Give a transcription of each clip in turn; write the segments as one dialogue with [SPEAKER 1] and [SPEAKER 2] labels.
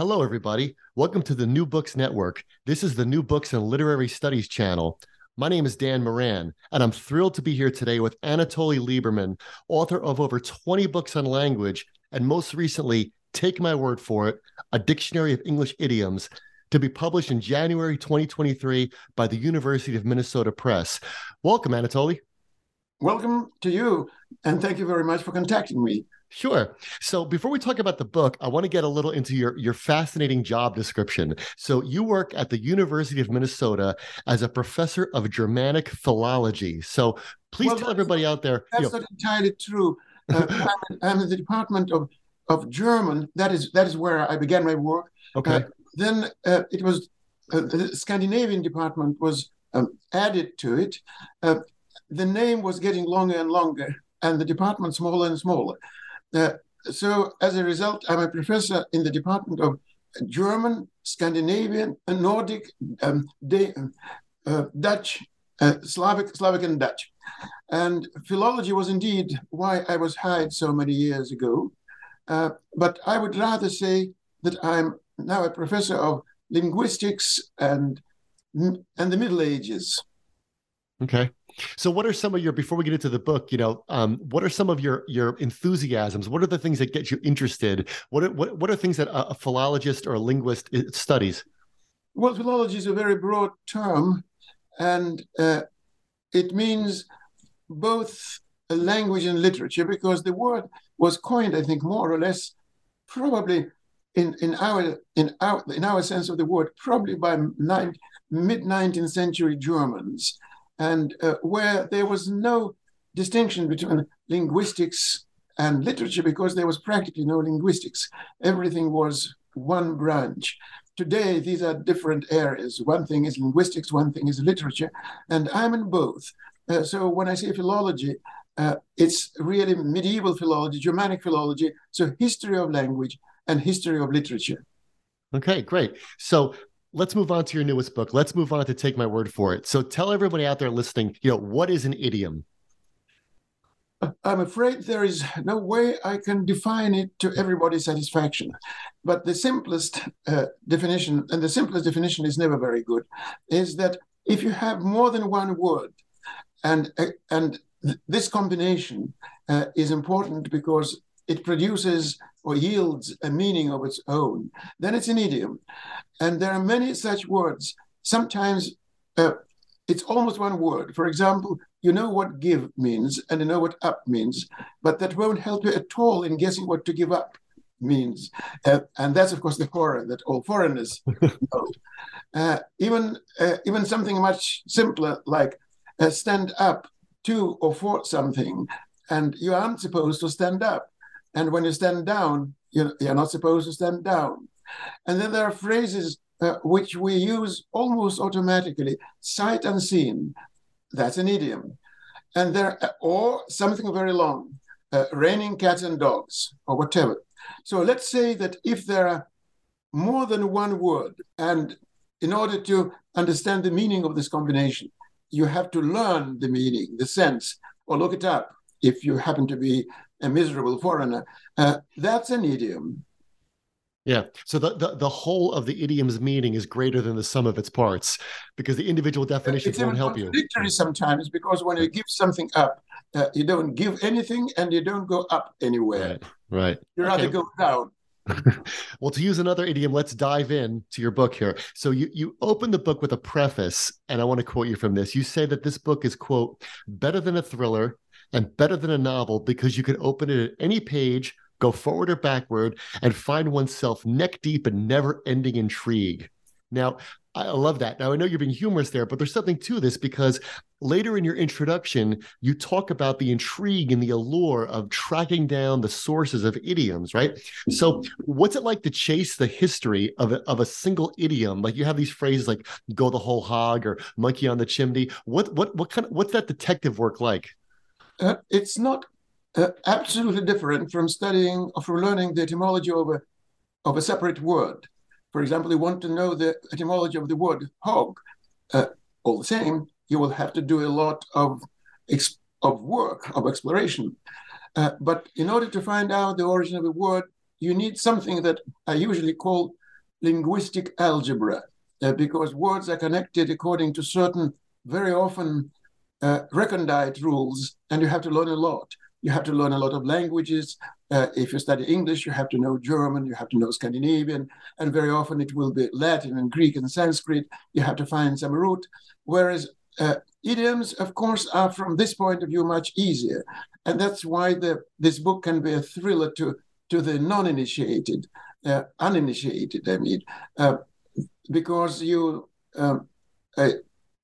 [SPEAKER 1] Hello, everybody. Welcome to the New Books Network. This is the New Books and Literary Studies channel. My name is Dan Moran, and I'm thrilled to be here today with Anatoly Liberman, author of over 20 books on language, and most recently, Take My Word for It, a dictionary of English idioms, to be published in January 2023 by the University of Minnesota Press. Welcome, Anatoly.
[SPEAKER 2] Welcome to you, and thank you very much for contacting me.
[SPEAKER 1] Sure. So before we talk about the book, I want to get a little into your your fascinating job description. So you work at the University of Minnesota as a professor of Germanic philology. So please well, tell everybody out there.
[SPEAKER 2] That's you know, not entirely true. Uh, I'm, I'm, in the Department of of German. That is that is where I began my work.
[SPEAKER 1] Okay. Uh,
[SPEAKER 2] then uh, it was uh, the Scandinavian department was um, added to it. Uh, the name was getting longer and longer, and the department smaller and smaller. Uh, so as a result, I'm a professor in the Department of German, Scandinavian, and Nordic, um, uh, Dutch, uh, Slavic, Slavic, and Dutch. And philology was indeed why I was hired so many years ago. Uh, but I would rather say that I'm now a professor of linguistics and and the Middle Ages.
[SPEAKER 1] Okay. So, what are some of your before we get into the book? You know, um, what are some of your your enthusiasms? What are the things that get you interested? What are, what what are things that a, a philologist or a linguist uh, studies?
[SPEAKER 2] Well, philology is a very broad term, and uh, it means both language and literature because the word was coined, I think, more or less, probably in, in our in our in our sense of the word, probably by mid 19th century Germans and uh, where there was no distinction between linguistics and literature because there was practically no linguistics. Everything was one branch. Today, these are different areas. One thing is linguistics, one thing is literature, and I'm in both. Uh, so when I say philology, uh, it's really medieval philology, Germanic philology, so history of language and history of literature.
[SPEAKER 1] Okay, great. So let's move on to your newest book. Let's move on to take my word for it. So tell everybody out there listening, you know, what is an idiom?
[SPEAKER 2] I'm afraid there is no way I can define it to everybody's satisfaction. But the simplest uh, definition, and the simplest definition is never very good, is that if you have more than one word, and uh, and th- this combination uh, is important because it produces or yields a meaning of its own, then it's an idiom. And there are many such words. Sometimes uh, it's almost one word. For example, you know what give means and you know what up means, but that won't help you at all in guessing what to give up means. Uh, and that's, of course, the horror that all foreigners know. Uh, even, uh, even something much simpler like uh, stand up to or for something, and you aren't supposed to stand up and when you stand down, you're, you're not supposed to stand down. And then there are phrases uh, which we use almost automatically sight unseen. That's an idiom. And there, uh, or something very long, uh, raining cats and dogs, or whatever. So let's say that if there are more than one word, and in order to understand the meaning of this combination, you have to learn the meaning, the sense, or look it up if you happen to be a miserable foreigner. Uh, that's an idiom.
[SPEAKER 1] Yeah. So the, the, the whole of the idiom's meaning is greater than the sum of its parts because the individual definitions won't help you.
[SPEAKER 2] It's sometimes because when you give something up, uh, you don't give anything and you don't go up anywhere.
[SPEAKER 1] Right. right.
[SPEAKER 2] You rather okay. go down.
[SPEAKER 1] well, to use another idiom, let's dive in to your book here. So you you open the book with a preface, and I want to quote you from this. You say that this book is quote better than a thriller and better than a novel because you can open it at any page, go forward or backward, and find oneself neck deep in never-ending intrigue. Now, I love that. Now, I know you're being humorous there, but there's something to this because later in your introduction, you talk about the intrigue and the allure of tracking down the sources of idioms, right? So, what's it like to chase the history of a, of a single idiom? Like you have these phrases like "go the whole hog" or "monkey on the chimney." What what what kind of what's that detective work like?
[SPEAKER 2] Uh, it's not uh, absolutely different from studying or from learning the etymology of a of a separate word. For example, you want to know the etymology of the word hog. Uh, all the same, you will have to do a lot of of work of exploration. Uh, but in order to find out the origin of a word, you need something that I usually call linguistic algebra, uh, because words are connected according to certain, very often uh, recondite rules, and you have to learn a lot. You have to learn a lot of languages. Uh, if you study English, you have to know German, you have to know Scandinavian, and very often it will be Latin and Greek and Sanskrit. You have to find some root. Whereas uh, idioms, of course, are from this point of view much easier. And that's why the, this book can be a thriller to, to the non initiated, uh, uninitiated, I mean, uh, because you, um, uh,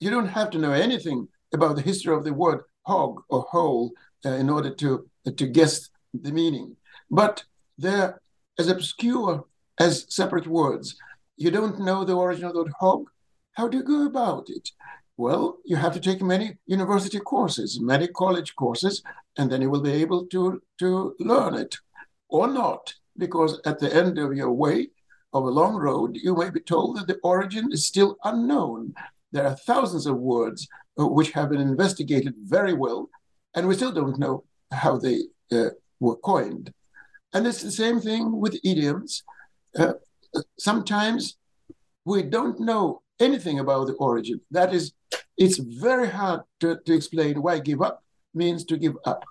[SPEAKER 2] you don't have to know anything about the history of the word hog or hole uh, in order to, uh, to guess the meaning. But they're as obscure as separate words. You don't know the origin of the word hog. How do you go about it? Well, you have to take many university courses, many college courses, and then you will be able to, to learn it or not, because at the end of your way of a long road, you may be told that the origin is still unknown. There are thousands of words which have been investigated very well, and we still don't know how they uh, were coined. And it's the same thing with idioms. Uh, sometimes we don't know anything about the origin. That is, it's very hard to, to explain why give up means to give up.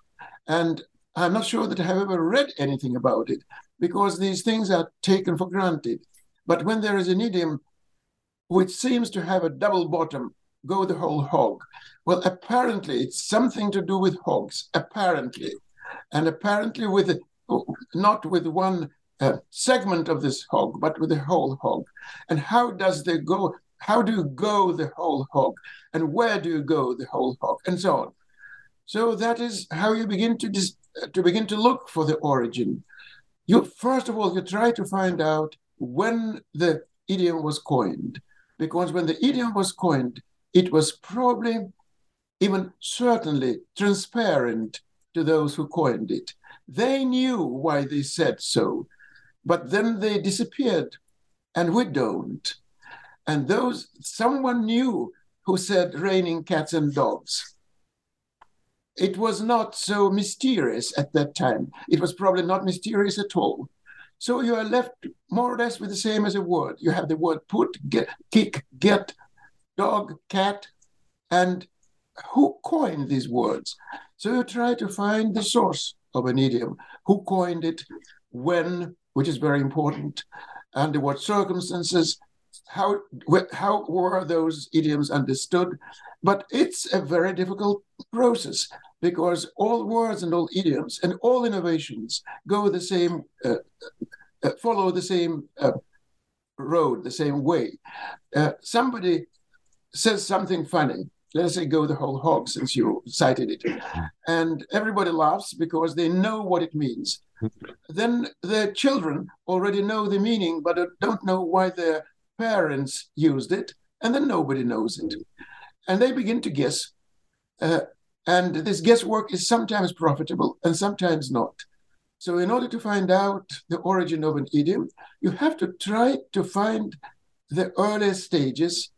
[SPEAKER 2] And I'm not sure that I have ever read anything about it because these things are taken for granted. But when there is an idiom which seems to have a double bottom, go the whole hog. Well, apparently it's something to do with hogs, apparently. And apparently with not with one uh, segment of this hog, but with the whole hog. And how does they go? How do you go the whole hog? And where do you go the whole hog? And so on. So that is how you begin to dis- to begin to look for the origin. You first of all you try to find out when the idiom was coined, because when the idiom was coined, it was probably even certainly transparent to those who coined it. They knew why they said so, but then they disappeared, and we don't. And those someone knew who said raining cats and dogs. It was not so mysterious at that time. It was probably not mysterious at all. So you are left more or less with the same as a word. You have the word put, get, kick, get, dog, cat, and who coined these words? So you try to find the source of an idiom, who coined it, when, which is very important, under what circumstances, how how were those idioms understood? But it's a very difficult process because all words and all idioms and all innovations go the same, uh, uh, follow the same uh, road, the same way. Uh, somebody says something funny, let us say go the whole hog since you cited it. And everybody laughs because they know what it means. Then the children already know the meaning but don't know why their parents used it and then nobody knows it. And they begin to guess uh, and this guesswork is sometimes profitable and sometimes not. So in order to find out the origin of an idiom you have to try to find the early stages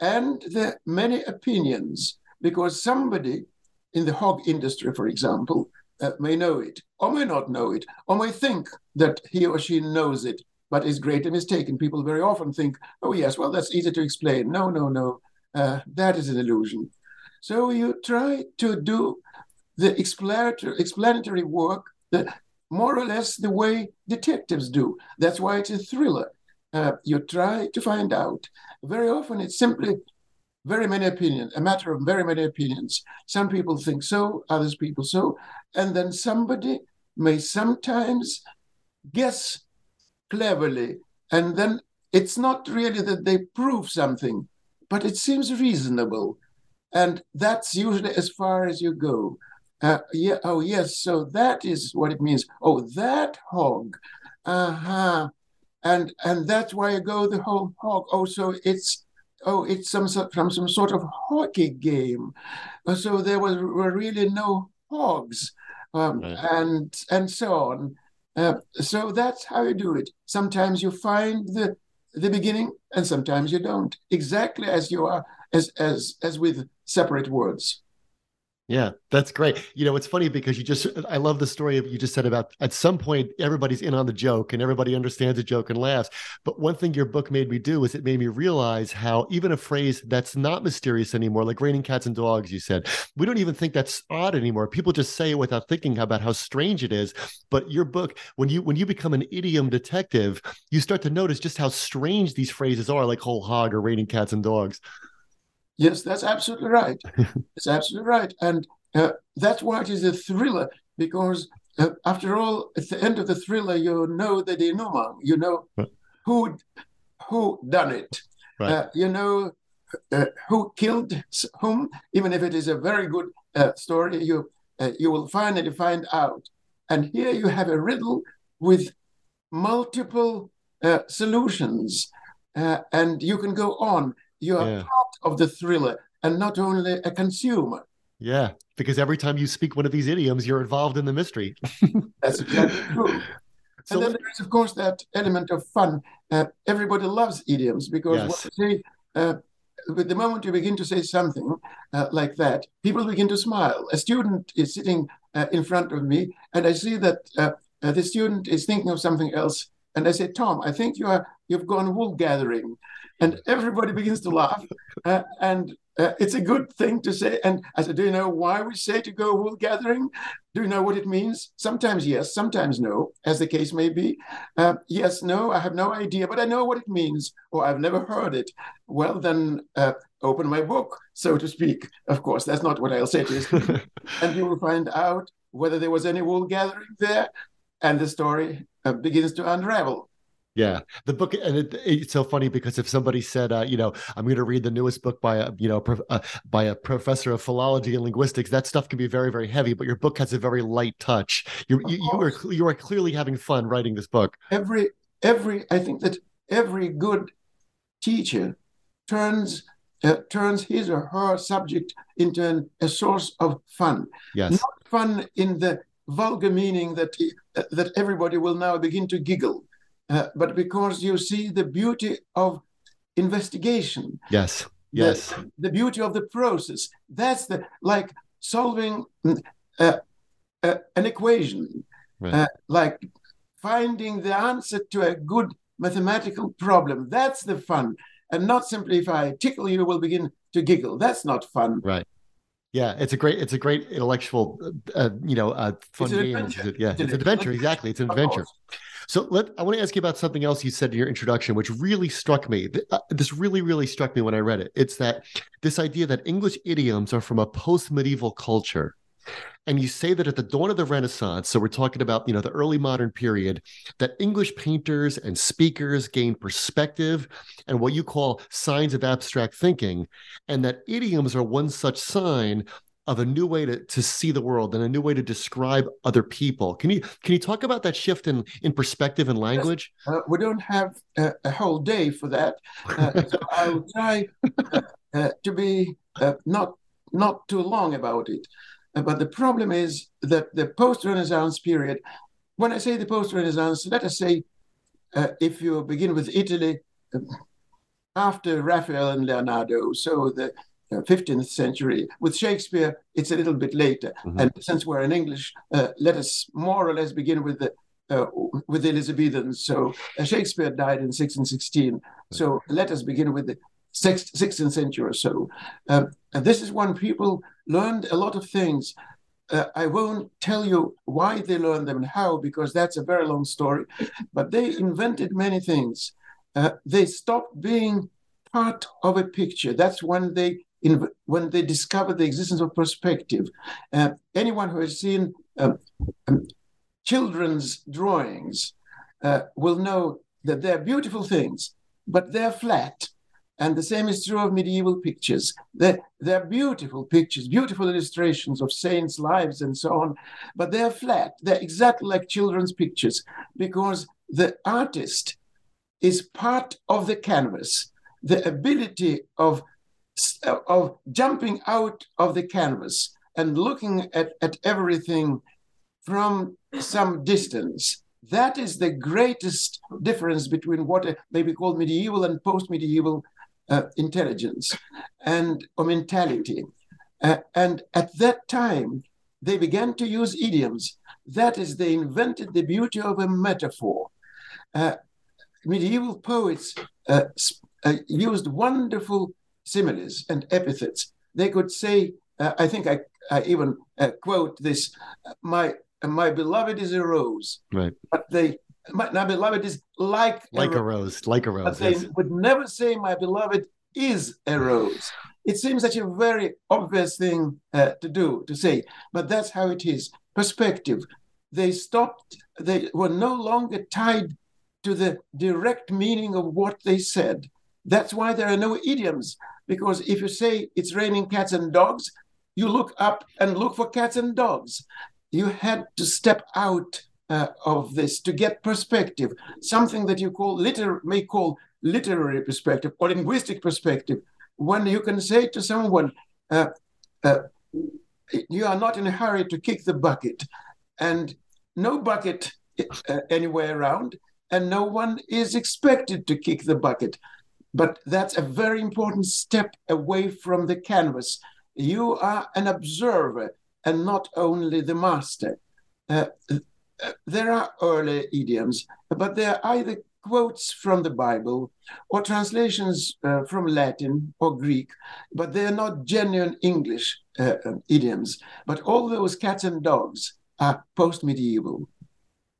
[SPEAKER 2] and the many opinions, because somebody in the hog industry, for example, uh, may know it, or may not know it, or may think that he or she knows it, but is greatly mistaken. People very often think, oh, yes, well, that's easy to explain. No, no, no, uh, that is an illusion. So you try to do the explanatory, explanatory work that more or less the way detectives do. That's why it's a thriller. Uh, you try to find out. Very often, it's simply very many opinions, a matter of very many opinions. Some people think so, others people so, and then somebody may sometimes guess cleverly, and then it's not really that they prove something, but it seems reasonable, and that's usually as far as you go. Uh, yeah. Oh, yes. So that is what it means. Oh, that hog. Uh huh. And and that's why you go the whole hog. Oh, so it's oh, it's some from some sort of hockey game. Uh, so there was were really no hogs, um, right. and and so on. Uh, so that's how you do it. Sometimes you find the the beginning, and sometimes you don't. Exactly as you are, as as as with separate words.
[SPEAKER 1] Yeah, that's great. You know, it's funny because you just, I love the story of you just said about at some point, everybody's in on the joke and everybody understands the joke and laughs. But one thing your book made me do is it made me realize how even a phrase that's not mysterious anymore, like raining cats and dogs, you said, we don't even think that's odd anymore. People just say it without thinking about how strange it is. But your book, when you when you become an idiom detective, you start to notice just how strange these phrases are, like whole hog or raining cats and dogs.
[SPEAKER 2] Yes, that's absolutely right. it's absolutely right. And uh, that's why it is a thriller, because uh, after all, at the end of the thriller, you know the denouement, you know who who done it. Right. Uh, you know uh, who killed whom, even if it is a very good uh, story, you uh, you will finally find out. And here you have a riddle with multiple solutions, and you can go on you are yeah. part of the thriller and not only a consumer.
[SPEAKER 1] Yeah, because every time you speak one of these idioms, you're involved in the mystery.
[SPEAKER 2] That's exactly true. So and then there is, of course, that element of fun. Uh, everybody loves idioms because yes. what say, uh, with the moment you begin to say something uh, like that, people begin to smile. A student is sitting uh, in front of me, and I see that uh, uh, the student is thinking of something else. And I say, Tom, I think you are you've gone wool gathering and everybody begins to laugh. Uh, and uh, it's a good thing to say. And I said, Do you know why we say to go wool gathering? Do you know what it means? Sometimes yes, sometimes no, as the case may be. Uh, yes, no, I have no idea, but I know what it means, or I've never heard it. Well, then uh, open my book, so to speak. Of course, that's not what I'll say to you. and you will find out whether there was any wool gathering there, and the story uh, begins to unravel.
[SPEAKER 1] Yeah, the book, and it, it's so funny because if somebody said, uh, you know, I'm going to read the newest book by a, you know, pro, uh, by a professor of philology and linguistics, that stuff can be very, very heavy. But your book has a very light touch. You, you, you are you are clearly having fun writing this book.
[SPEAKER 2] Every every, I think that every good teacher turns uh, turns his or her subject into an, a source of fun.
[SPEAKER 1] Yes,
[SPEAKER 2] not fun in the vulgar meaning that uh, that everybody will now begin to giggle uh, but because you see the beauty of investigation.
[SPEAKER 1] Yes. Yes.
[SPEAKER 2] The, the beauty of the process. That's the like solving uh, uh, an equation, right. Uh, like finding the answer to a good mathematical problem. That's the fun, and not simply if I tickle you, will begin to giggle. That's not fun.
[SPEAKER 1] Right. Yeah, it's a great, it's a great intellectual, uh, you know, uh, fun game.
[SPEAKER 2] Adventure.
[SPEAKER 1] Yeah, it's, it's an adventure. Exactly, it's an adventure. So let I want to ask you about something else you said in your introduction, which really struck me. Uh, this really, really struck me when I read it. It's that this idea that English idioms are from a post-medieval culture. And you say that at the dawn of the Renaissance, so we're talking about you know the early modern period, that English painters and speakers gained perspective and what you call signs of abstract thinking, and that idioms are one such sign of a new way to, to see the world and a new way to describe other people. Can you can you talk about that shift in in perspective and language?
[SPEAKER 2] Yes. Uh, we don't have a, a, whole day for that, uh, so I will try uh, uh to be uh, not not too long about it. Uh, but the problem is that the post-Renaissance period. When I say the post-Renaissance, let us say if you begin with Italy after Raphael and Leonardo, so the 15th century. With Shakespeare, it's a little bit later. Mm-hmm. And since we're in English, uh, let us more or less begin with the uh, with the Elizabethans. So uh, Shakespeare died in 1616. So let us begin with the 16th century or so. Um, and this is when people learned a lot of things. uh, I won't tell you why they learned them and how, because that's a very long story. But they invented many things. Uh, they stopped being part of a picture. That's when they in, when they discovered the existence of perspective. Uh, anyone who has seen um, um, children's drawings uh, will know that they're beautiful things, but they're flat. And the same is true of medieval pictures. They're, they're beautiful pictures, beautiful illustrations of saints' lives and so on, but they're flat. They're exactly like children's pictures because the artist is part of the canvas. The ability of, of jumping out of the canvas and looking at, at everything from some distance that is the greatest difference between what may be called medieval and post-medieval uh, intelligence and or mentality. Uh, and at that time, they began to use idioms. That is, they invented the beauty of a metaphor. Uh, medieval poets uh, uh, used wonderful similes and epithets. They could say, uh, I think I, I even quote this, my my beloved is a rose.
[SPEAKER 1] Right.
[SPEAKER 2] But they my, my beloved is like
[SPEAKER 1] like a rose, a rose like a rose.
[SPEAKER 2] But they yes. would never say my beloved is a rose. It seems such a very obvious thing uh, to do to say, but that's how it is. Perspective. They stopped. They were no longer tied to the direct meaning of what they said. That's why there are no idioms. Because if you say it's raining cats and dogs, you look up and look for cats and dogs you had to step out uh, of this to get perspective, something that you call liter- may call literary perspective or linguistic perspective. When you can say to someone, uh, uh, "You are not in a hurry to kick the bucket," and no bucket uh, anywhere around, and no one is expected to kick the bucket. But that's a very important step away from the canvas. You are an observer and not only the master. Uh, uh, there are early idioms, but they're either quotes from the Bible or translations uh, from Latin or Greek, but they're not genuine English uh, um, idioms. But all those cats and dogs are post medieval.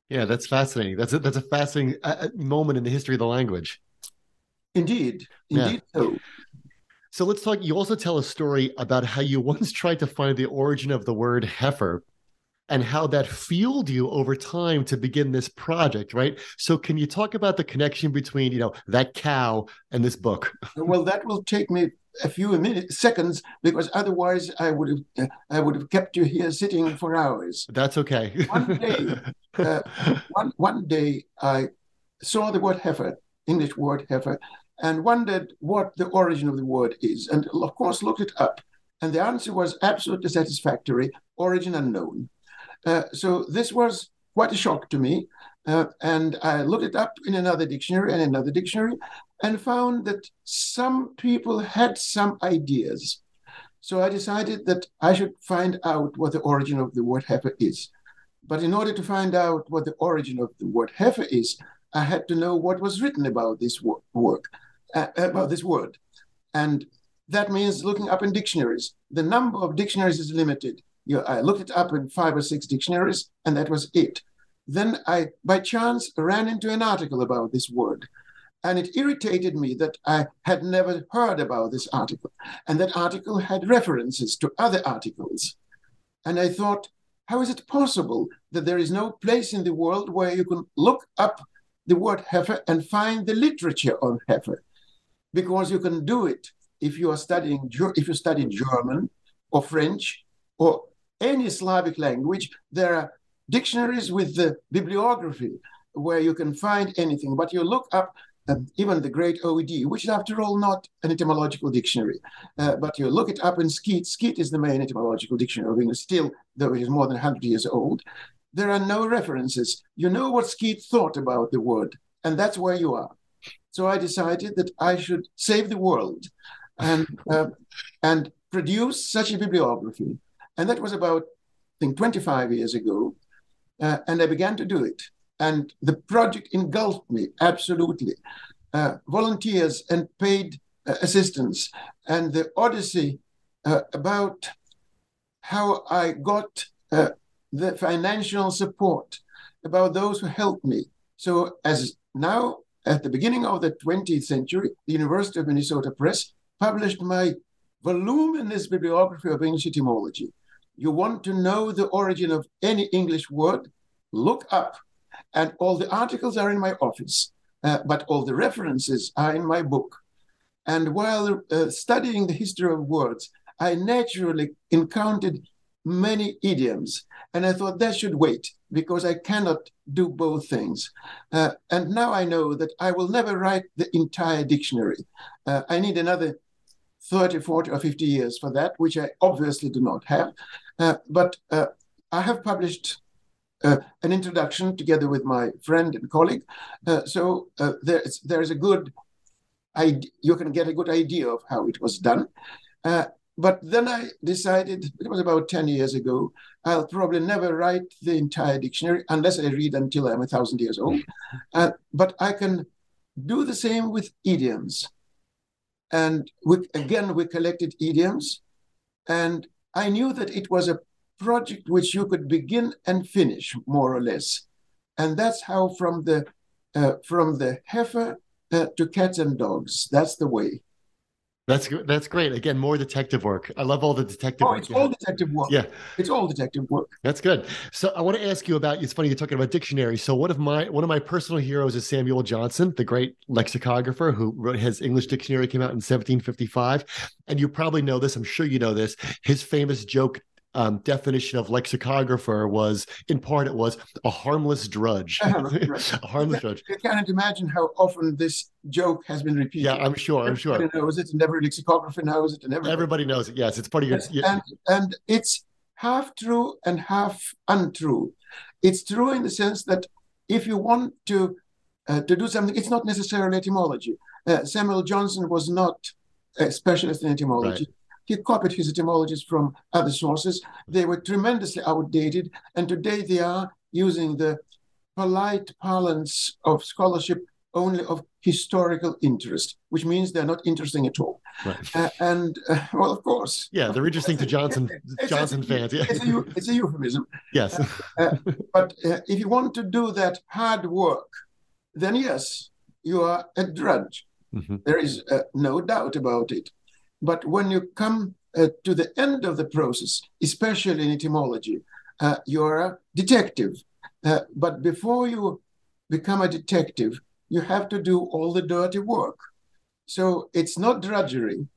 [SPEAKER 1] Yeah, that's fascinating. That's a, that's a fascinating uh, uh, moment in the history of the language.
[SPEAKER 2] Indeed, indeed yeah. so.
[SPEAKER 1] So let's talk. You also tell a story about how you once tried to find the origin of the word heifer and how that fueled you over time to begin this project, right? So can you talk about the connection between, you know, that cow and this book?
[SPEAKER 2] Well, that will take me a few minutes, seconds, because otherwise I would have uh, I would have kept you here sitting for hours.
[SPEAKER 1] That's okay.
[SPEAKER 2] one day, uh, one one day I saw the word heifer, English word heifer, and wondered what the origin of the word is, and of course looked it up. And the answer was absolutely satisfactory origin unknown. Uh, so this was quite a shock to me. Uh, and I looked it up in another dictionary and another dictionary and found that some people had some ideas. So I decided that I should find out what the origin of the word heifer is. But in order to find out what the origin of the word heifer is, I had to know what was written about this work uh, about this word. And that means looking up in dictionaries. The number of dictionaries is limited. You, I looked it up in five or six dictionaries, and that was it. Then I, by chance, ran into an article about this word. And it irritated me that I had never heard about this article. And that article had references to other articles. And I thought, how is it possible that there is no place in the world where you can look up the word heifer and find the literature on heifer? Because you can do it if you are studying if you study German or French or any Slavic language. There are dictionaries with the bibliography where you can find anything, but you look up uh, even the great OED, which is after all not an etymological dictionary, uh, but you look it up in Skeat. Skeat is the main etymological dictionary of English, still, though it is more than 100 years old. There are no references. You know what Skeat thought about the word, and that's where you are. So I decided that I should save the world and, uh, and produce such a bibliography. And that was about, I think, 25 years ago. Uh, and I began to do it. And the project engulfed me absolutely. Uh, volunteers and paid uh, assistance, and the odyssey uh, about how I got uh, the financial support, about those who helped me. So, as now at the beginning of the 20th century, the University of Minnesota Press published my voluminous bibliography of English etymology. You want to know the origin of any English word? Look up. And all the articles are in my office, uh, but all the references are in my book. And while uh, studying the history of words, I naturally encountered many idioms. And I thought that should wait because I cannot do both things. Uh, and now I know that I will never write the entire dictionary. Uh, I need another 30, 40, or 50 years for that, which I obviously do not have. Uh, but uh, I have published uh, an introduction together with my friend and colleague. Uh, so there is, there is a good idea, you can get a good idea of how it was done. But then I decided, it was about 10 years ago, I'll probably never write the entire dictionary unless I read until I'm a thousand years old. Uh, but I can do the same with idioms. And we, again, we collected idioms. And I knew that it was a project which you could begin and finish, more or less. And that's how from the uh, from the heifer uh, to cats and dogs, that's the way.
[SPEAKER 1] That's that's great. Again, more detective work. I love all the detective
[SPEAKER 2] oh,
[SPEAKER 1] work.
[SPEAKER 2] it's all detective work.
[SPEAKER 1] Yeah,
[SPEAKER 2] it's all detective work.
[SPEAKER 1] That's good. So I want to ask you about. It's funny you're talking about dictionaries. So one of my one of my personal heroes is Samuel Johnson, the great lexicographer who wrote his English dictionary came out in 1755. And you probably know this. I'm sure you know this. His famous joke um, definition of lexicographer was, in part, it was a harmless drudge. a harmless drudge.
[SPEAKER 2] I can't imagine how often this joke has been repeated.
[SPEAKER 1] Yeah, I'm sure. I'm sure.
[SPEAKER 2] Everybody knows it, and every lexicographer knows it, and everybody,
[SPEAKER 1] everybody knows it. Yes, it's part of your.
[SPEAKER 2] And and it's half true and half untrue. It's true in the sense that if you want to uh, to do something, it's not necessarily etymology. Uh, Samuel Johnson was not a specialist in etymology. Right. He copied his etymologies from other sources. They were tremendously outdated, and today they are using the polite parlance of scholarship only of historical interest, which means they're not interesting at all. Right. Uh, and uh, well, of course,
[SPEAKER 1] yeah, they're interesting to Johnson Johnson fans. Yeah,
[SPEAKER 2] it's a, it's a euphemism.
[SPEAKER 1] Yes, uh,
[SPEAKER 2] uh but uh, if you want to do that hard work, then yes, you are a drudge. Mm-hmm. There is uh, no doubt about it. But when you come uh, to the end of the process, especially in etymology, uh, you're a detective. Uh, but before you become a detective, you have to do all the dirty work. So it's not drudgery,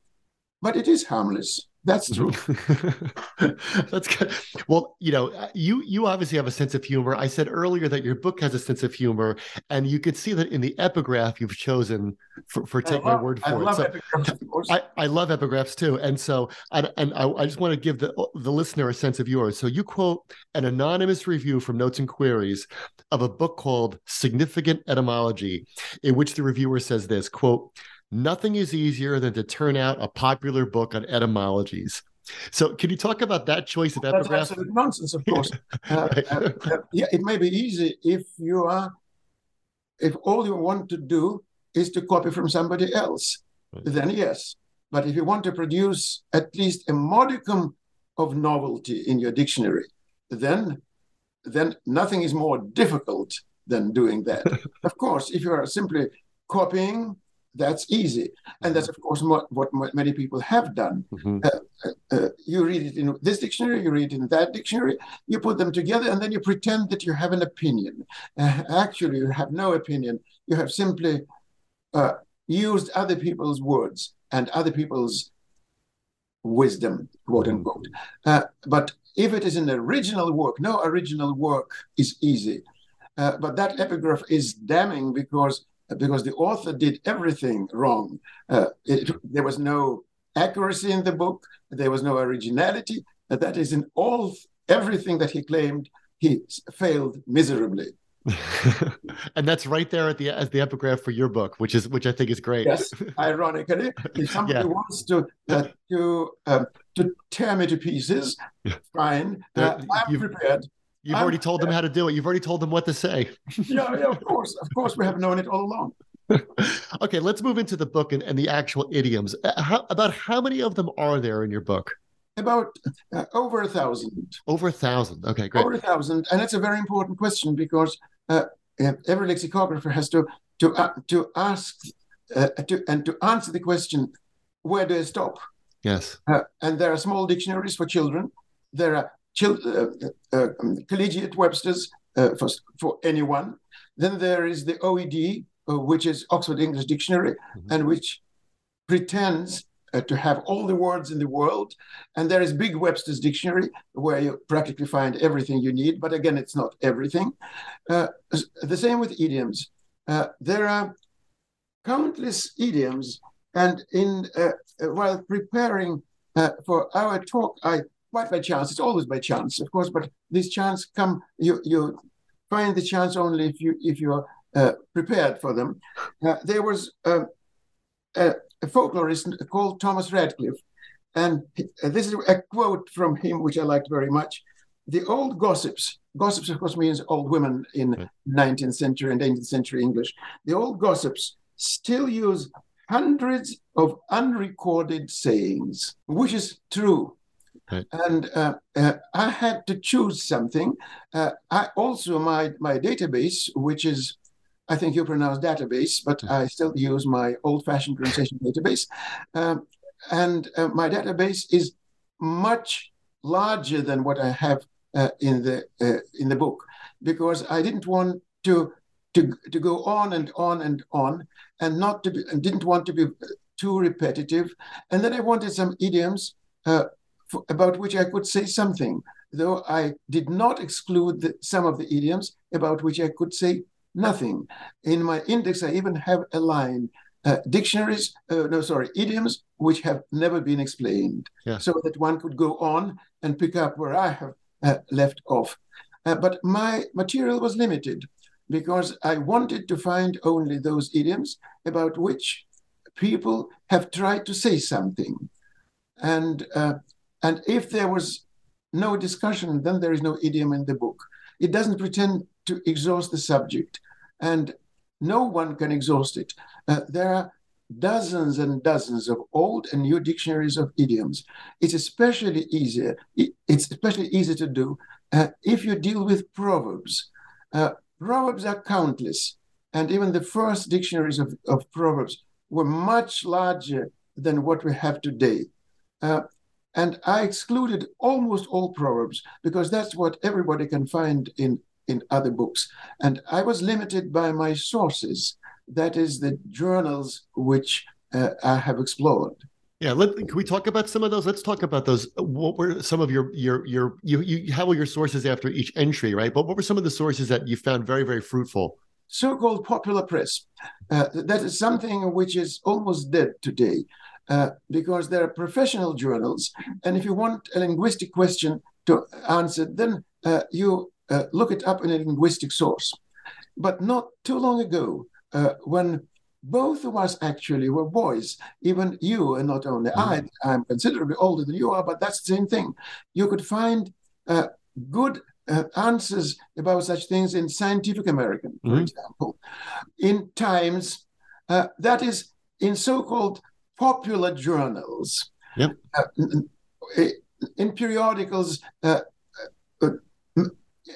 [SPEAKER 2] but it is harmless. That's true.
[SPEAKER 1] That's good. Well, you know, uh, you you obviously have a sense of humor. I said earlier that your book has a sense of humor, and you could see that in the epigraph you've chosen for, for take love, my word for I
[SPEAKER 2] it. Love
[SPEAKER 1] so
[SPEAKER 2] epigraphs.
[SPEAKER 1] I, I love epigraphs too, and so and, and I, I just want to give the the listener a sense of yours. So you quote an anonymous review from Notes and Queries of a book called Significant Etymology, in which the reviewer says this quote Nothing is easier than to turn out a popular book on etymologies. So, can you talk about that choice of epigraph?
[SPEAKER 2] That's absolute nonsense, of course. uh, uh, uh, yeah, it may be easy if you are, if all you want to do is to copy from somebody else. Right. Then yes, but if you want to produce at least a modicum of novelty in your dictionary, then then nothing is more difficult than doing that. of course, if you are simply copying that's easy. And that's, of course, what, what many people have done. Mm-hmm. Uh, uh, uh, you read it in this dictionary, you read it in that dictionary, you put them together, and then you pretend that you have an opinion. Uh, actually, you have no opinion. You have simply uh, used other people's words and other people's wisdom, quote mm-hmm. unquote. Uh, but if it is an original work, no original work is easy. but that epigraph is damning because because the author did everything wrong. Uh, it, there was no accuracy in the book. There was no originality. That is in all everything that he claimed. He failed miserably.
[SPEAKER 1] and that's right there at the as the epigraph for your book, which is which I think is great.
[SPEAKER 2] Yes, ironically, if somebody yeah. wants to uh, to um, to tear me to pieces, fine. Uh, I'm prepared.
[SPEAKER 1] You've already told them how to do it. You've already told them what to say.
[SPEAKER 2] yeah, yeah, of course. Of course, we have known it all along.
[SPEAKER 1] okay, let's move into the book and, and the actual idioms. Uh, how, about how many of them are there in your book?
[SPEAKER 2] about uh, over a thousand.
[SPEAKER 1] Over a thousand. Okay, great.
[SPEAKER 2] Over a thousand, and that's a very important question because uh, every lexicographer has to to uh, to ask uh, to, and to answer the question, where do I stop?
[SPEAKER 1] Yes.
[SPEAKER 2] Uh, and there are small dictionaries for children. There are um, collegiate Webster's for for anyone. Then there is the OED, which is Oxford English Dictionary, mm-hmm. and which pretends uh, to have all the words in the world. And there is Big Webster's Dictionary, where you practically find everything you need. But again, it's not everything. Uh, the same with idioms. Uh, there are countless idioms. And in uh, uh, while preparing uh, for our talk, I quite by chance, it's always by chance, of course, but this chance come, you, you find the chance only if you if you are uh, prepared for them. Uh, there was a, a folklorist called Thomas Radcliffe. And uh, this is a quote from him, which I liked very much. The old gossips, gossips, of course, means old women in right. 19th century and 18th century English. The old gossips still use hundreds of unrecorded sayings, which is true. Right. And uh, uh, I had to choose something. Uh, I also my my database, which is I think you pronounce database, but mm-hmm. I still use my old-fashioned pronunciation database. Um, and uh, my database is much larger than what I have uh, in the uh, in the book because I didn't want to to to go on and on and on and not to be and didn't want to be too repetitive. And then I wanted some idioms uh, for, about which I could say something, though I did not exclude the, some of the idioms about which I could say nothing. In my index, I even have a line uh, dictionaries, uh, no, sorry, idioms which have never been explained, yeah. so that one could go on and pick up where I have uh, left off. Uh, but my material was limited because I wanted to find only those idioms about which people have tried to say something. And, uh, and if there was no discussion, then there is no idiom in the book. It doesn't pretend to exhaust the subject, and no one can exhaust it. Uh, there are dozens and dozens of old and new dictionaries of idioms. It's especially easier. It's especially easy to do uh, if you deal with proverbs. Uh, proverbs are countless, and even the first dictionaries of, of proverbs were much larger than what we have today. Uh, and I excluded almost all proverbs because that's what everybody can find in in other books. And I was limited by my sources, that is, the journals which uh, I have explored.
[SPEAKER 1] Yeah, let, can we talk about some of those? Let's talk about those. What were some of your your your you you have all your sources after each entry, right? But what were some of the sources that you found very very fruitful?
[SPEAKER 2] So-called popular press. Uh, that is something which is almost dead today, uh, because there are professional journals, and if you want a linguistic question to answer, then uh, you uh, look it up in a linguistic source. But not too long ago, uh, when both of us actually were boys, even you, and not only mm-hmm. I, I'm considerably older than you are, but that's the same thing. You could find uh, good uh, answers about such things in Scientific American, for mm-hmm. example, in Times, uh, that is, in so called popular journals.
[SPEAKER 1] Yep. Uh,
[SPEAKER 2] in, in periodicals, uh,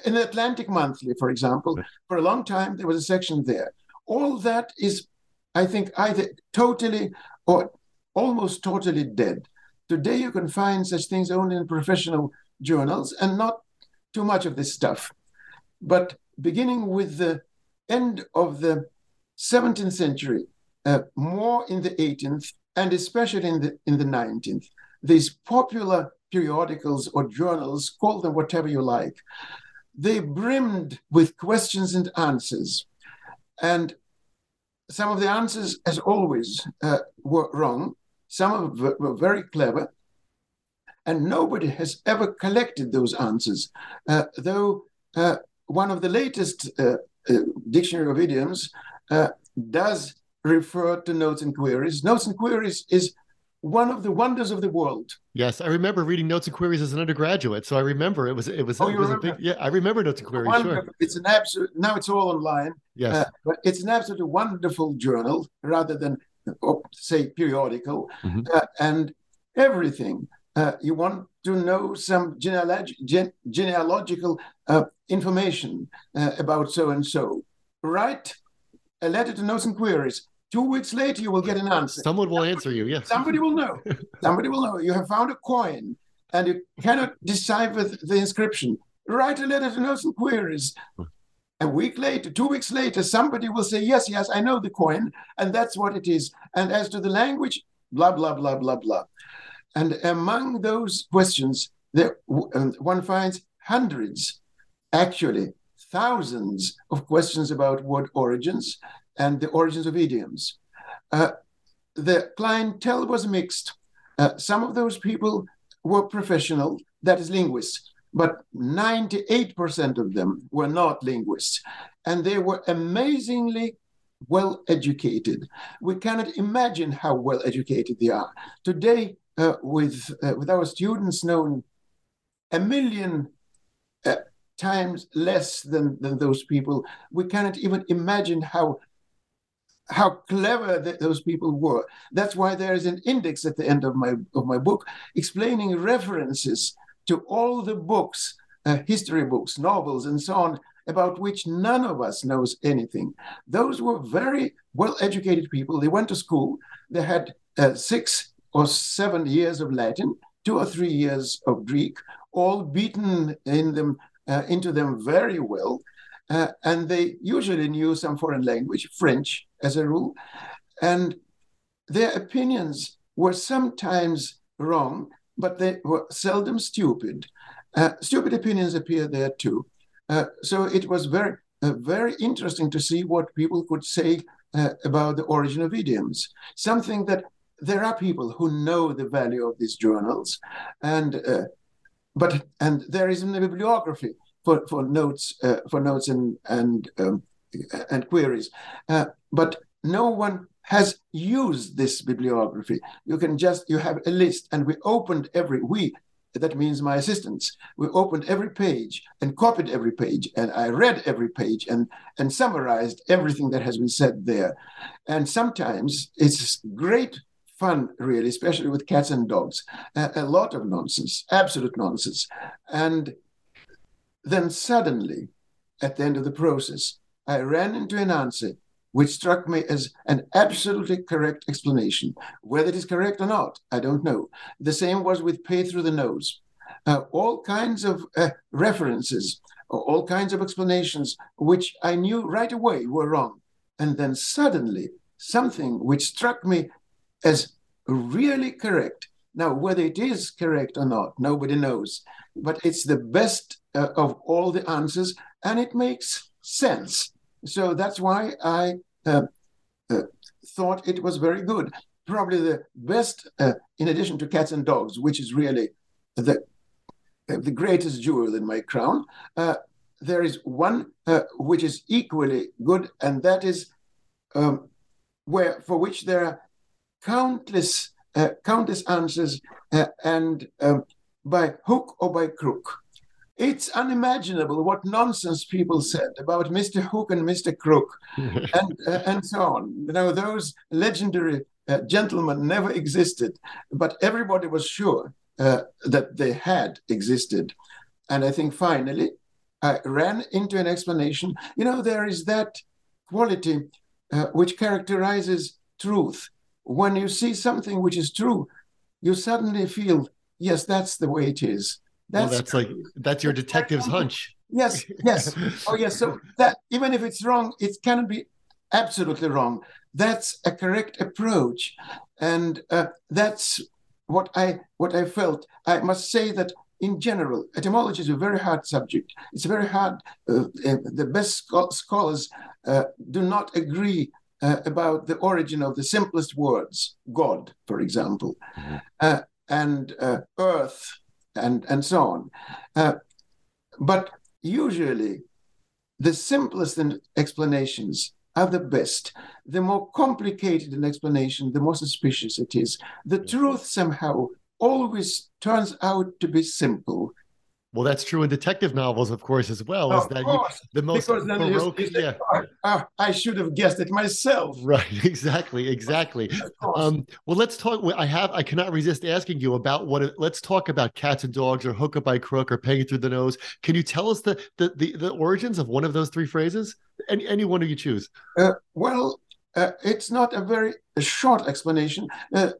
[SPEAKER 2] in the Atlantic Monthly, for example, for a long time there was a section there. All that is, I think, either totally or almost totally dead. Today you can find such things only in professional journals and not too much of this stuff. But beginning with the end of the 17th century, uh, more in the 18th, and especially in the in the 19th, these popular periodicals or journals, call them whatever you like, they brimmed with questions and answers. And some of the answers, as always, uh, were wrong. Some of them were very clever. And nobody has ever collected those answers. Uh, though uh, one of the latest uh, uh, dictionary of idioms uh, does refer to notes and queries. Notes and queries is one of the wonders of the world.
[SPEAKER 1] Yes, I remember reading Notes and Queries as an undergraduate, so I remember it was it was, oh, it was a big yeah. I remember Notes and Queries. Sure.
[SPEAKER 2] It's an absolute now it's all online.
[SPEAKER 1] Yes, uh,
[SPEAKER 2] but it's an absolutely wonderful journal rather than oh, say periodical, mm-hmm. uh, and everything uh, you want to know some genealog- gen- genealogical uh, information uh, about so and so. Write a letter to Notes and Queries. Two weeks later, you will get an answer.
[SPEAKER 1] Someone will answer you. Yes.
[SPEAKER 2] Somebody will know. Somebody will know. You have found a coin and you cannot decipher the inscription. Write a letter to and Queries. A week later, two weeks later, somebody will say, Yes, yes, I know the coin, and that's what it is. And as to the language, blah, blah, blah, blah, blah. And among those questions, there, one finds hundreds, actually thousands of questions about word origins and the origins of idioms. Uh, the clientele was mixed. Uh, some of those people were professional, that is, linguists, but 98% of them were not linguists. And they were amazingly well educated. We cannot imagine how well educated they are. Today, uh, with, uh, with our students known a million uh, times less than, than those people, we cannot even imagine how how clever th- those people were. That's why there is an index at the end of my of my book explaining references to all the books, uh, history books, novels, and so on, about which none of us knows anything. Those were very well educated people. They went to school. They had uh, six or seven years of Latin, two or three years of Greek, all beaten in them uh, into them very well. Uh, and they usually knew some foreign language, French as a rule, and their opinions were sometimes wrong, but they were seldom stupid. Uh, stupid opinions appear there too. Uh, so it was very, uh, very interesting to see what people could say uh, about the origin of idioms. Something that there are people who know the value of these journals, and uh, but and there is a bibliography for, for notes uh, for notes and and um, and queries, uh, but no one has used this bibliography. You can just you have a list, and we opened every we that means my assistants. We opened every page and copied every page, and I read every page and and summarized everything that has been said there. And sometimes it's great fun, really, especially with cats and dogs. A, a lot of nonsense, absolute nonsense, and then suddenly, at the end of the process, I ran into an answer which struck me as an absolutely correct explanation. Whether it is correct or not, I don't know. The same was with pay through the nose. Uh, all kinds of uh, references, all kinds of explanations, which I knew right away were wrong. And then suddenly, something which struck me as really correct. Now, whether it is correct or not, nobody knows. But it's the best uh, of all the answers, and it makes sense. So that's why I uh, uh, thought it was very good. Probably the best, uh, in addition to cats and dogs, which is really the uh, the greatest jewel in my crown. Uh, there is one which is equally good, and that is um, where for which there are countless countless answers, and um, by hook or by crook. It's unimaginable what nonsense people said about Mr. Hook and Mr. Crook and, uh, and so on. You know, those legendary uh, gentlemen never existed, but everybody was sure uh, that they had existed. And I think finally, I ran into an explanation. You know, there is that quality uh, which characterizes truth. When you see something which is true, you suddenly feel, yes, that's the way it is.
[SPEAKER 1] That's, well, that's like that's your detective's hunch.
[SPEAKER 2] Yes, yes. oh, yes. So that even if it's wrong, it cannot be absolutely wrong. That's a correct approach, and uh, that's what I what I felt. I must say that in general, etymology is a very hard subject. It's very hard. Uh, uh the best scholars uh, do not agree uh, about the origin of the simplest words, God, for example, mm-hmm. Uh, and uh, earth and, and so on. Uh, but usually, the simplest explanations are the best. The more complicated an explanation, the more suspicious it is. The truth somehow always turns out to be simple.
[SPEAKER 1] Well, that's true in detective novels, of course, as well.
[SPEAKER 2] Of
[SPEAKER 1] is that
[SPEAKER 2] course,
[SPEAKER 1] you, the most baroque?
[SPEAKER 2] you say,
[SPEAKER 1] yeah,
[SPEAKER 2] "Oh, I should have guessed it myself.
[SPEAKER 1] right. Exactly. Exactly. Um, well, let's talk. I have. I cannot resist asking you about what. Let's talk about cats and dogs, or hook up by crook, or paying through the nose. Can you tell us the the the, the origins of one of those three phrases? Any any one of you choose.
[SPEAKER 2] Uh, well, uh, it's not a very short explanation. Uh,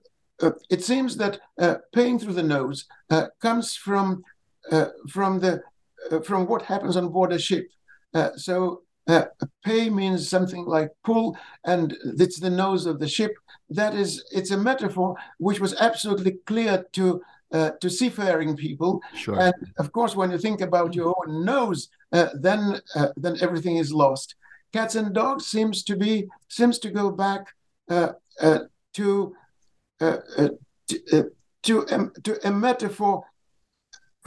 [SPEAKER 2] uh, it seems that uh, paying through the nose uh, comes from from the uh, from what happens on board a ship. Uh, so uh, pay means something like pull, and it's the nose of the ship. That is, it's a metaphor which was absolutely clear to uh, to seafaring people.
[SPEAKER 1] Sure.
[SPEAKER 2] And of course, when you think about your own nose, uh, then uh, then everything is lost. Cats and dogs seems to be seems to go back uh, uh, to uh, uh, to uh, to, um, to a metaphor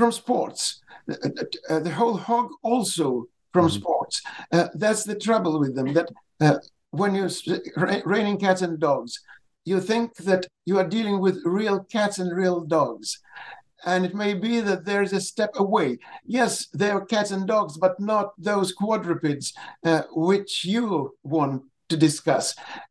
[SPEAKER 2] from sports. Uh, uh, the whole hog also from
[SPEAKER 1] Mhm.
[SPEAKER 2] sports. Uh, that's the trouble with them. That uh, when you're ra- raining cats and dogs, you think that you are dealing with real cats and real dogs. And it may be that there's a step away. Yes, they are cats and dogs, but not those quadrupeds uh, which you want to discuss.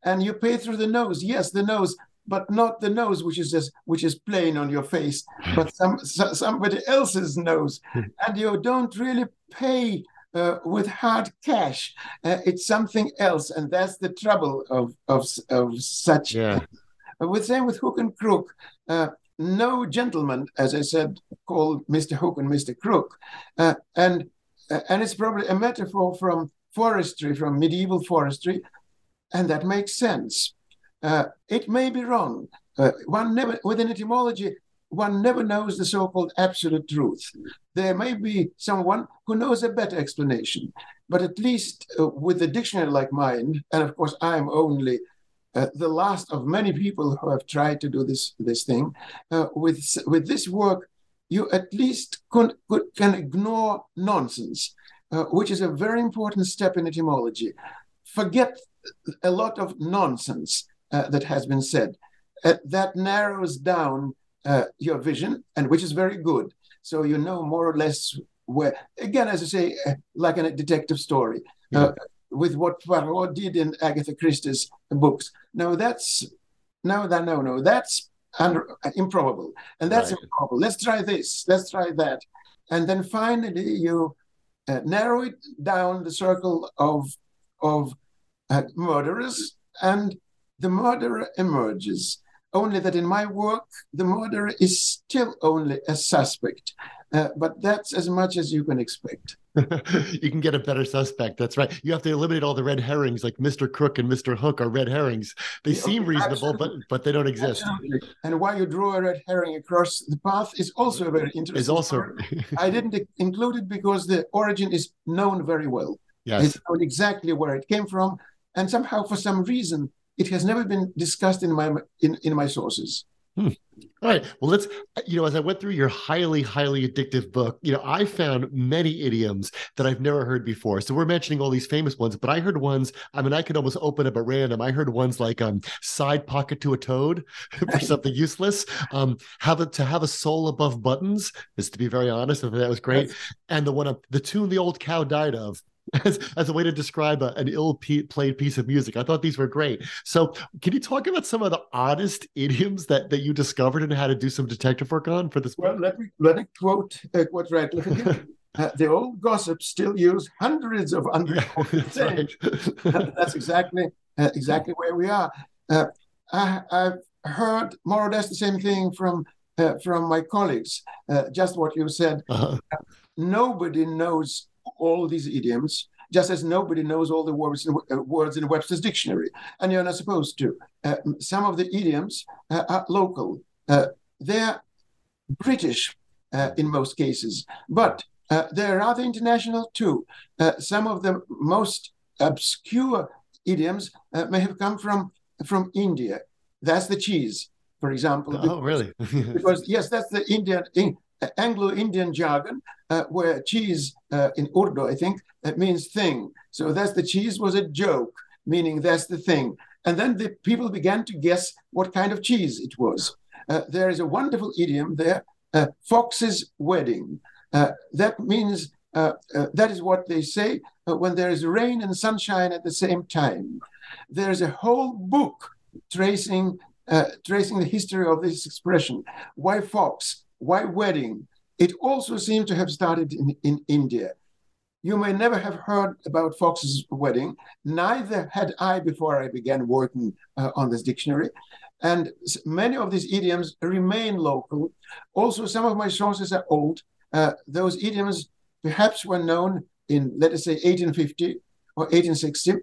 [SPEAKER 2] And you pay through the nose. Yes, the nose, but not the nose which is just which is plain on your face, but some so, somebody else's nose. and you don't really pay uh, with hard cash. Uh, it's something else, and that's the trouble of of of such
[SPEAKER 1] Yeah.
[SPEAKER 2] uh, With same with Hook and Crook. Uh, no gentleman, as I said, called Mr. Hook and Mr. Crook, uh, and uh, and it's probably a metaphor from forestry, from medieval forestry, and that makes sense. Uh, it may be wrong. Uh, one never, within etymology, one never knows the so-called absolute truth. There may be someone who knows a better explanation, but at least uh, with a dictionary like mine, and of course I'm only uh, the last of many people who have tried to do this this thing. Uh, with with this work, you at least can, can ignore nonsense, uh, which is a very important step in etymology. Forget a lot of nonsense uh, that has been said. Uh, that narrows down uh, your vision, and which is very good. So you know more or less where. Again, as I say, uh, like in a detective story. Uh, with what Poirot did in Agatha Christie's books. Now that's no, that no, no, that's under, improbable, and that's
[SPEAKER 1] Right.
[SPEAKER 2] improbable. Let's try this. Let's try that, and then finally you uh, narrow it down the circle of of uh, murderers, and the murderer emerges. Only that in my work, the murderer is still only a suspect, uh, but that's as much as you can expect.
[SPEAKER 1] you can get a better suspect. That's right. You have to eliminate all the red herrings, like Mr. Crook and Mr. Hook are red herrings. They
[SPEAKER 2] Yeah,
[SPEAKER 1] seem reasonable, but but they don't exist.
[SPEAKER 2] Absolutely. And why you draw a red herring across the path is also a very interesting.
[SPEAKER 1] Is also.
[SPEAKER 2] I didn't include it because the origin is known very well.
[SPEAKER 1] yes.
[SPEAKER 2] It's known exactly where it came from, and somehow, for some reason, it has never been discussed in my in, in my sources.
[SPEAKER 1] All right. Well, let's, you know, as I went through your highly, highly addictive book, you know, I found many idioms that I've never heard before. So we're mentioning all these famous ones, but I heard ones, I mean, I could almost open up at random. I heard ones like um side pocket to a toad for something useless. Um, have a to have a soul above buttons, is to be very honest, I thought that was great. And the one of the tune the old cow died of. As, as a way to describe a, an ill pe- played piece of music. I thought these were great. So, can you talk about some of the oddest idioms that, that you discovered and how to do some detective work on for this
[SPEAKER 2] Well,
[SPEAKER 1] book?
[SPEAKER 2] let me let me quote uh, quote Radcliffe again. Uh, the old gossips still use hundreds of
[SPEAKER 1] Yeah,
[SPEAKER 2] unrecorded
[SPEAKER 1] that's
[SPEAKER 2] sayings.
[SPEAKER 1] right.
[SPEAKER 2] that's exactly uh, exactly where we are. Uh, I, I've heard more or less the same thing from uh, from my colleagues. Uh, just what you said.
[SPEAKER 1] Uh-huh.
[SPEAKER 2] Nobody knows all these idioms, just as nobody knows all the words in, uh, words in Webster's dictionary, and you're not supposed to. Uh, some of the idioms uh, are local. Uh, they're British uh, in most cases, but uh, they're rather international too. Uh, some of the most obscure idioms uh, may have come from from India. That's the cheese, for example.
[SPEAKER 1] Oh, really?
[SPEAKER 2] Because yes, that's the Indian in, Anglo-Indian jargon, uh, where cheese uh, in Urdu, I think, uh, means thing. So that's the cheese was a joke, meaning that's the thing. And then the people began to guess what kind of cheese it was. Uh, there is a wonderful idiom there, uh, fox's wedding. Uh, that means uh, that is what they say when there is rain and sunshine at the same time. There's a whole book tracing tracing the history of this expression. Why fox? Why wedding? It also seems to have started in, in India. You may never have heard about Fox's wedding. Neither had I before I began working uh, on this dictionary. And many of these idioms remain local. Also, some of my sources are old. Uh, those idioms perhaps were known in, let us say, 1850 or 1860,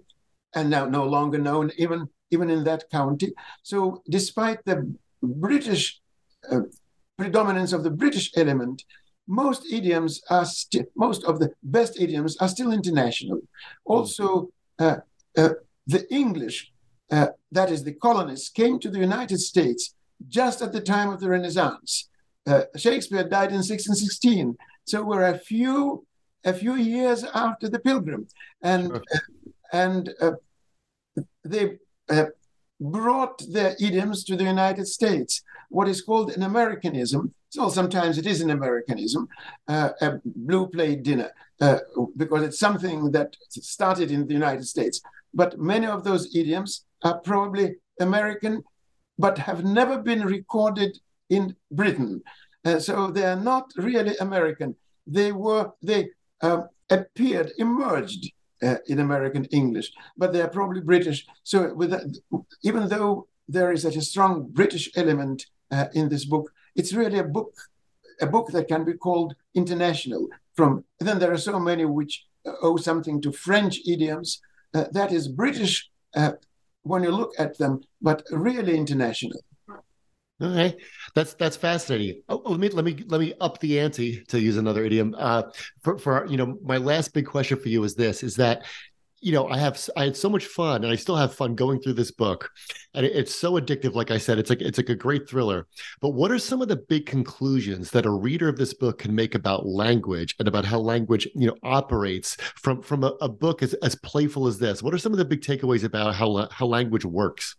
[SPEAKER 2] and now no longer known even, even in that county. So, despite the British uh, predominance of the British element, most idioms are still, most of the best idioms are still international. Also, uh, uh, the English, uh, that is, the colonists, came to the United States just at the time of the Renaissance. Uh, Shakespeare died in 1616, so we're a few a few years after the Pilgrim, and sure. and uh, they uh, brought their idioms to the United States. What is called an Americanism. So sometimes it is an Americanism, uh, a blue plate dinner, uh, because it's something that started in the United States. But many of those idioms are probably American, but have never been recorded in Britain. Uh, so they are not really American. They were they uh, appeared, emerged uh, in American English, but they are probably British. So, that, even though there is such a strong British element uh, in this book, it's really a book, a book that can be called international. From then there are so many which owe something to French idioms. Uh, that is British uh, when you look at them, but really international.
[SPEAKER 1] Okay, that's that's fascinating. Oh, let me let me let me up the ante to use another idiom. Uh, for for you know, my last big question for you is this: is that you know I have I had so much fun, and I still have fun going through this book, and it, it's so addictive. Like I said, it's like it's like a great thriller. But what are some of the big conclusions that a reader of this book can make about language and about how language you know operates from from a, a book as as playful as this? What are some of the big takeaways about how how language works?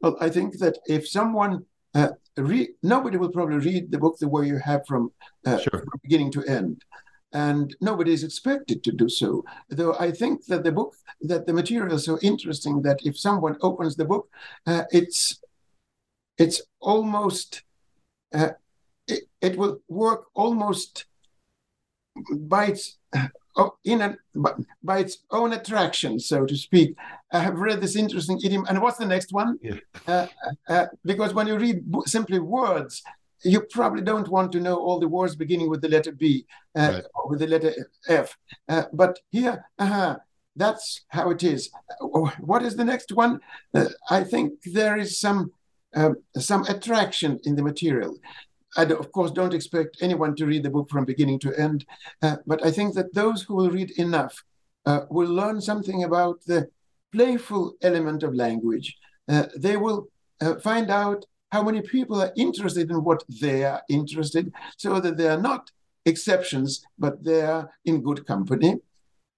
[SPEAKER 2] Well, I think that if someone uh, re- nobody will probably read the book the way you have from, uh, sure. from beginning to end and nobody is expected to do so. Though I think that the book, that the material is so interesting that if someone opens the book, uh, it's it's almost uh, it, it, will work almost by its in a, by, by, its own attraction, so to speak. I have read this interesting idiom, and what's the next one? Yeah. Uh, uh, because when you read simply words, you probably don't want to know all the words beginning with the letter B uh, right. or with the letter F. Uh, but here, uh-huh, that's how it is. Uh, what is the next one? Uh, I think there is some um, some attraction in the material. I, of course, don't expect anyone to read the book from beginning to end, uh, but I think that those who will read enough uh, will learn something about the playful element of language. Uh, they will uh, find out how many people are interested in what they are interested, so that they are not exceptions, but they are in good company.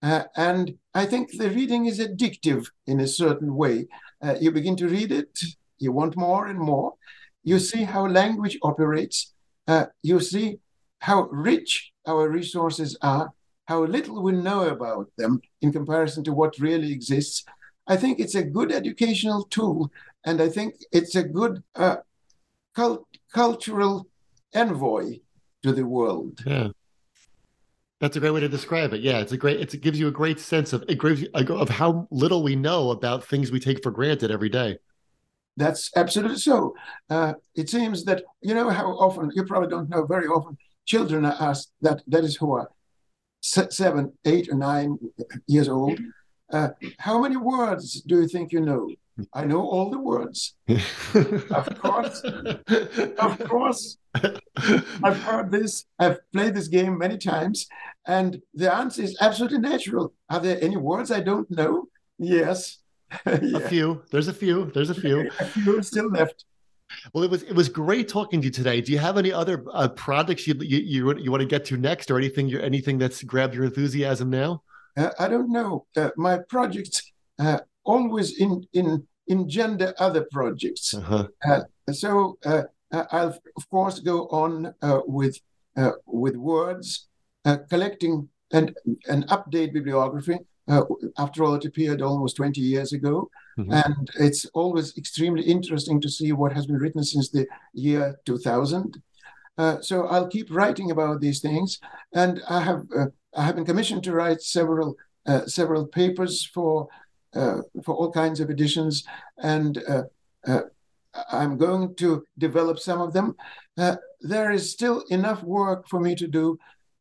[SPEAKER 2] Uh, and I think the reading is addictive in a certain way. Uh, you begin to read it, you want more and more you see how language operates, uh, you see how rich our resources are, how little we know about them in comparison to what really exists. I think it's a good educational tool, and I think it's a good uh, cult- cultural envoy to the world.
[SPEAKER 1] Yeah. That's a great way to describe it. Yeah, it's a great. It's, it gives you a great sense of it gives you, of how little we know about things we take for granted every day.
[SPEAKER 2] That's absolutely so. Uh, it seems that you know how often you probably don't know very often children are asked that that is who are seven, eight, or nine years old. Uh, how many words do you think you know? I know all the words. of course, of course. I've heard this. I've played this game many times, and the answer is absolutely natural. Are there any words I don't know? Yes.
[SPEAKER 1] yeah. A few. There's a few. There's a few.
[SPEAKER 2] a few still left.
[SPEAKER 1] Well, it was it was great talking to you today. Do you have any other uh, projects you, you you you want to get to next, or anything you anything that's grabbed your enthusiasm now?
[SPEAKER 2] Uh, I don't know. Uh, my projects uh, always in in engender other projects. Uh-huh. Uh, so uh, I'll of course go on with with words uh, collecting and an update bibliography. Uh, after all, it appeared almost 20 years ago. Mm-hmm. And it's always extremely interesting to see what has been written since the year 2000. Uh, so I'll keep writing about these things, and I have uh, I have been commissioned to write several uh, several papers for uh, for all kinds of editions, and uh, uh, I'm going to develop some of them. there is still enough work for me to do,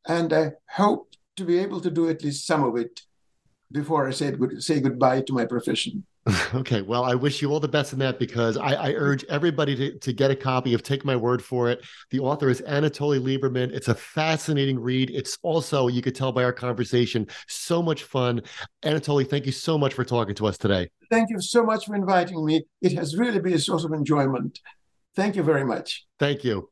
[SPEAKER 2] and I hope to be able to do at least some of it before I say, good, say goodbye to my profession.
[SPEAKER 1] Okay, well, I wish you all the best in that because I, I, urge everybody to, to get a copy of Take My Word for It. The author is Anatoly Liberman. It's a fascinating read. It's also, you could tell by our conversation, so much fun. Anatoly, thank you so much for talking to us today.
[SPEAKER 2] Thank you so much for inviting me. It has really been a source of enjoyment. Thank you very much.
[SPEAKER 1] Thank you.